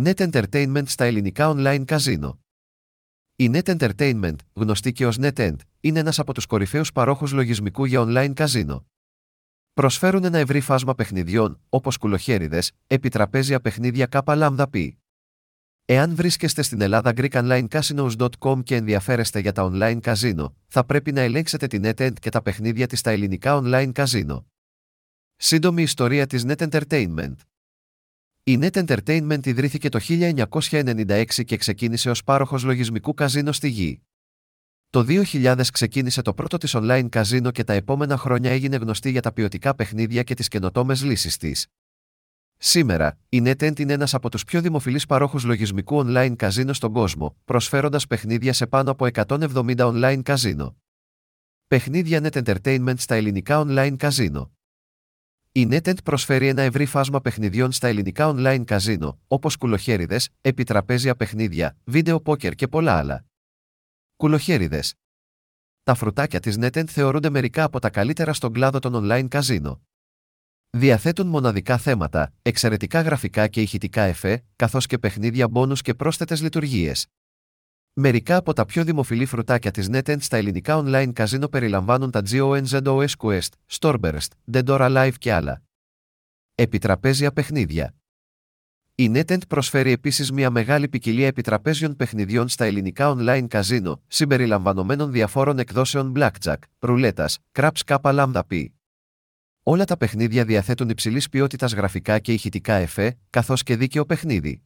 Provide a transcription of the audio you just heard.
Net Entertainment στα ελληνικά online καζίνο. Η Net Entertainment, γνωστή και ως NetEnt, είναι ένας από τους κορυφαίους παρόχους λογισμικού για online καζίνο. Προσφέρουν ένα ευρύ φάσμα παιχνιδιών, όπως κουλοχέριδες, επιτραπέζια παιχνίδια κάπα λάμδα πι. Εάν βρίσκεστε στην Ελλάδα GreekOnlineCasinos.com και ενδιαφέρεστε για τα online καζίνο, θα πρέπει να ελέγξετε την NetEnt και τα παιχνίδια της στα ελληνικά online καζίνο. Σύντομη ιστορία της Net Entertainment η Net Entertainment ιδρύθηκε το 1996 και ξεκίνησε ως πάροχος λογισμικού καζίνο στη γη. Το 2000 ξεκίνησε το πρώτο της online καζίνο και τα επόμενα χρόνια έγινε γνωστή για τα ποιοτικά παιχνίδια και τις καινοτόμες λύσεις της. Σήμερα, η NetEnt είναι ένας από τους πιο δημοφιλείς παρόχους λογισμικού online καζίνο στον κόσμο, προσφέροντας παιχνίδια σε πάνω από 170 online καζίνο. Παιχνίδια Net Entertainment στα ελληνικά online καζίνο. Η NetEnt προσφέρει ένα ευρύ φάσμα παιχνιδιών στα ελληνικά online καζίνο, όπως κουλοχέριδες, επιτραπέζια παιχνίδια, βίντεο πόκερ και πολλά άλλα. Κουλοχέριδες. Τα φρουτάκια της NetEnt θεωρούνται μερικά από τα καλύτερα στον κλάδο των online καζίνο. Διαθέτουν μοναδικά θέματα, εξαιρετικά γραφικά και ηχητικά εφέ, καθώς και παιχνίδια μπόνους και πρόσθετες λειτουργίες. Μερικά από τα πιο δημοφιλή φρουτάκια της NetEnt στα ελληνικά online καζίνο περιλαμβάνουν τα GONZOS Quest, Storburst, Dendora Live και άλλα. Επιτραπέζια παιχνίδια. Η NetEnt προσφέρει επίσης μια μεγάλη ποικιλία επιτραπέζιων παιχνιδιών στα ελληνικά online καζίνο, συμπεριλαμβανομένων διαφόρων εκδόσεων blackjack, ρουλέτας, craps kappa lambda p. Όλα τα παιχνίδια διαθέτουν υψηλής ποιότητας γραφικά και ηχητικά εφέ, καθώς και δίκαιο παιχνίδι.